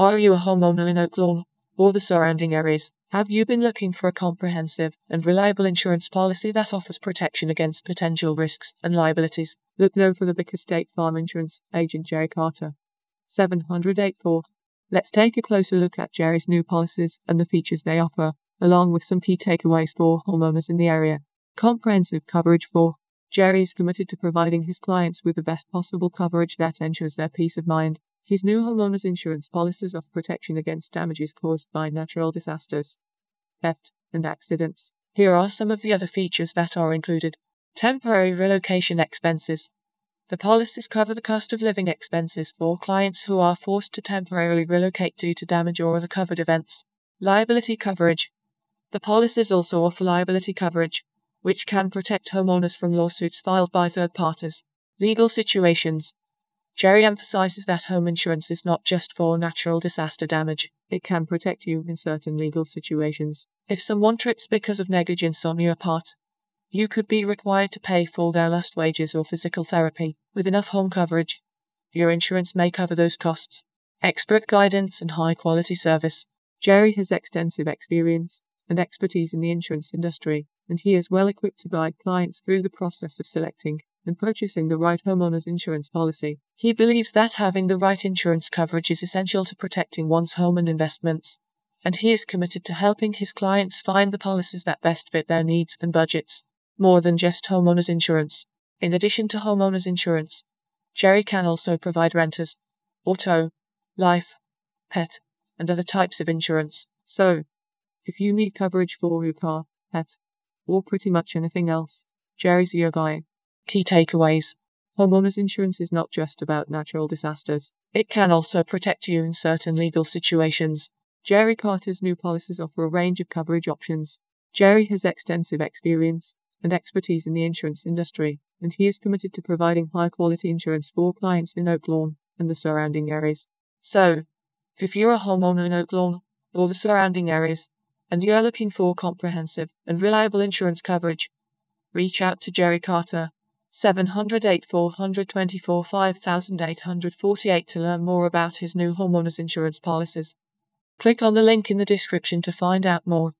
Are you a homeowner in Oak Lawn or the surrounding areas? Have you been looking for a comprehensive and reliable insurance policy that offers protection against potential risks and liabilities? Look no further because State Farm Insurance Agent Jerry Carter 784. Let's take a closer look at Jerry's new policies and the features they offer, along with some key takeaways for homeowners in the area. Comprehensive coverage for Jerry is committed to providing his clients with the best possible coverage that ensures their peace of mind. His new homeowners insurance policies offer protection against damages caused by natural disasters, theft, and accidents. Here are some of the other features that are included. Temporary relocation expenses. The policies cover the cost of living expenses for clients who are forced to temporarily relocate due to damage or other covered events. Liability coverage. The policies also offer liability coverage, which can protect homeowners from lawsuits filed by third parties. Legal situations. Jerry emphasizes that home insurance is not just for natural disaster damage. It can protect you in certain legal situations. If someone trips because of negligence on your part, you could be required to pay for their lost wages or physical therapy. With enough home coverage, your insurance may cover those costs. Expert guidance and high quality service. Jerry has extensive experience and expertise in the insurance industry, and he is well equipped to guide clients through the process of selecting and purchasing the right homeowner's insurance policy. He believes that having the right insurance coverage is essential to protecting one's home and investments, and he is committed to helping his clients find the policies that best fit their needs and budgets. More than just homeowners insurance. In addition to homeowners insurance, Jerry can also provide renters, auto, life, pet, and other types of insurance. So, if you need coverage for your car, pet, or pretty much anything else, Jerry's your guy. Key takeaways Homeowners insurance is not just about natural disasters, it can also protect you in certain legal situations. Jerry Carter's new policies offer a range of coverage options. Jerry has extensive experience and expertise in the insurance industry, and he is committed to providing high quality insurance for clients in Oak Lawn and the surrounding areas. So, if you're a homeowner in Oak Lawn or the surrounding areas, and you're looking for comprehensive and reliable insurance coverage, reach out to Jerry Carter 708 424 5848 to learn more about his new homeowners insurance policies. Click on the link in the description to find out more.